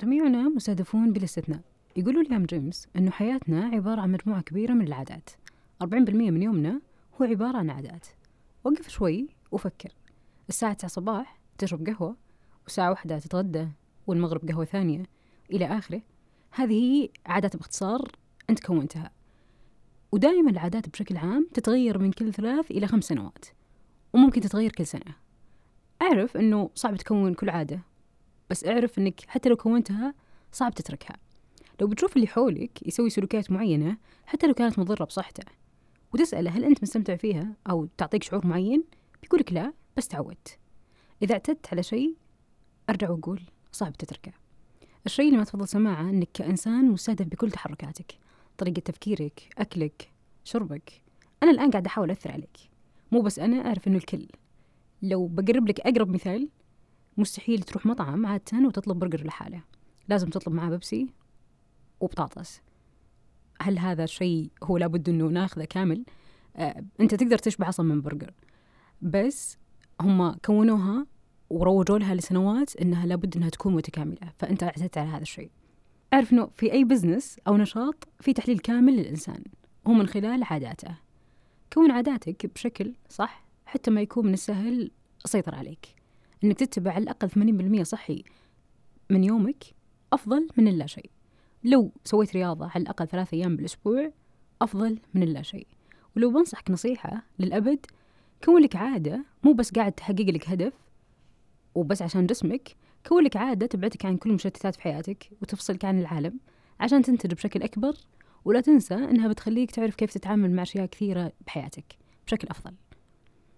جميعنا مستهدفون بلا استثناء. يقولوا ليام جيمس أنه حياتنا عبارة عن مجموعة كبيرة من العادات. 40% من يومنا هو عبارة عن عادات. وقف شوي وفكر. الساعة 9 صباح تشرب قهوة وساعة واحدة تتغدى والمغرب قهوة ثانية إلى آخره. هذه هي عادات باختصار أنت كونتها. ودائما العادات بشكل عام تتغير من كل ثلاث إلى خمس سنوات وممكن تتغير كل سنة. أعرف أنه صعب تكون كل عادة بس اعرف أنك حتى لو كونتها صعب تتركها. لو بتشوف اللي حولك يسوي سلوكيات معينة حتى لو كانت مضرة بصحته وتسأله هل أنت مستمتع فيها أو تعطيك شعور معين بيقولك لا بس تعودت. إذا اعتدت على شيء أرجع وأقول صعب تتركه. الشيء اللي ما تفضل سماعه أنك كإنسان مستهدف بكل تحركاتك طريقة تفكيرك أكلك شربك. أنا الآن قاعد أحاول أثر عليك. مو بس أنا أعرف أنه الكل. لو بقرب لك أقرب مثال مستحيل تروح مطعم عادة وتطلب برجر لحاله لازم تطلب معاه بيبسي وبطاطس. هل هذا الشيء هو لابد إنه ناخذه كامل؟ آه، أنت تقدر تشبع أصلا من برجر. بس هم كونوها وروجوا لها لسنوات إنها لابد إنها تكون متكاملة. فأنت اعتدت على هذا الشيء. أعرف إنه في أي business أو نشاط في تحليل كامل للإنسان. هو من خلال عاداته. كون عاداتك بشكل صح حتى ما يكون من السهل السيطرة عليك. إنك تتبع على الأقل 80% صحي من يومك أفضل من اللا شيء. لو سويت رياضة على الأقل ثلاثة أيام بالأسبوع أفضل من اللا شيء. ولو بنصحك نصيحة للأبد كون لك عادة مو بس قاعد تحقق لك هدف وبس عشان جسمك كون لك عادة تبعدك عن كل المشتتات في حياتك وتفصلك عن العالم عشان تنتج بشكل أكبر ولا تنسى إنها بتخليك تعرف كيف تتعامل مع أشياء كثيرة بحياتك بشكل أفضل.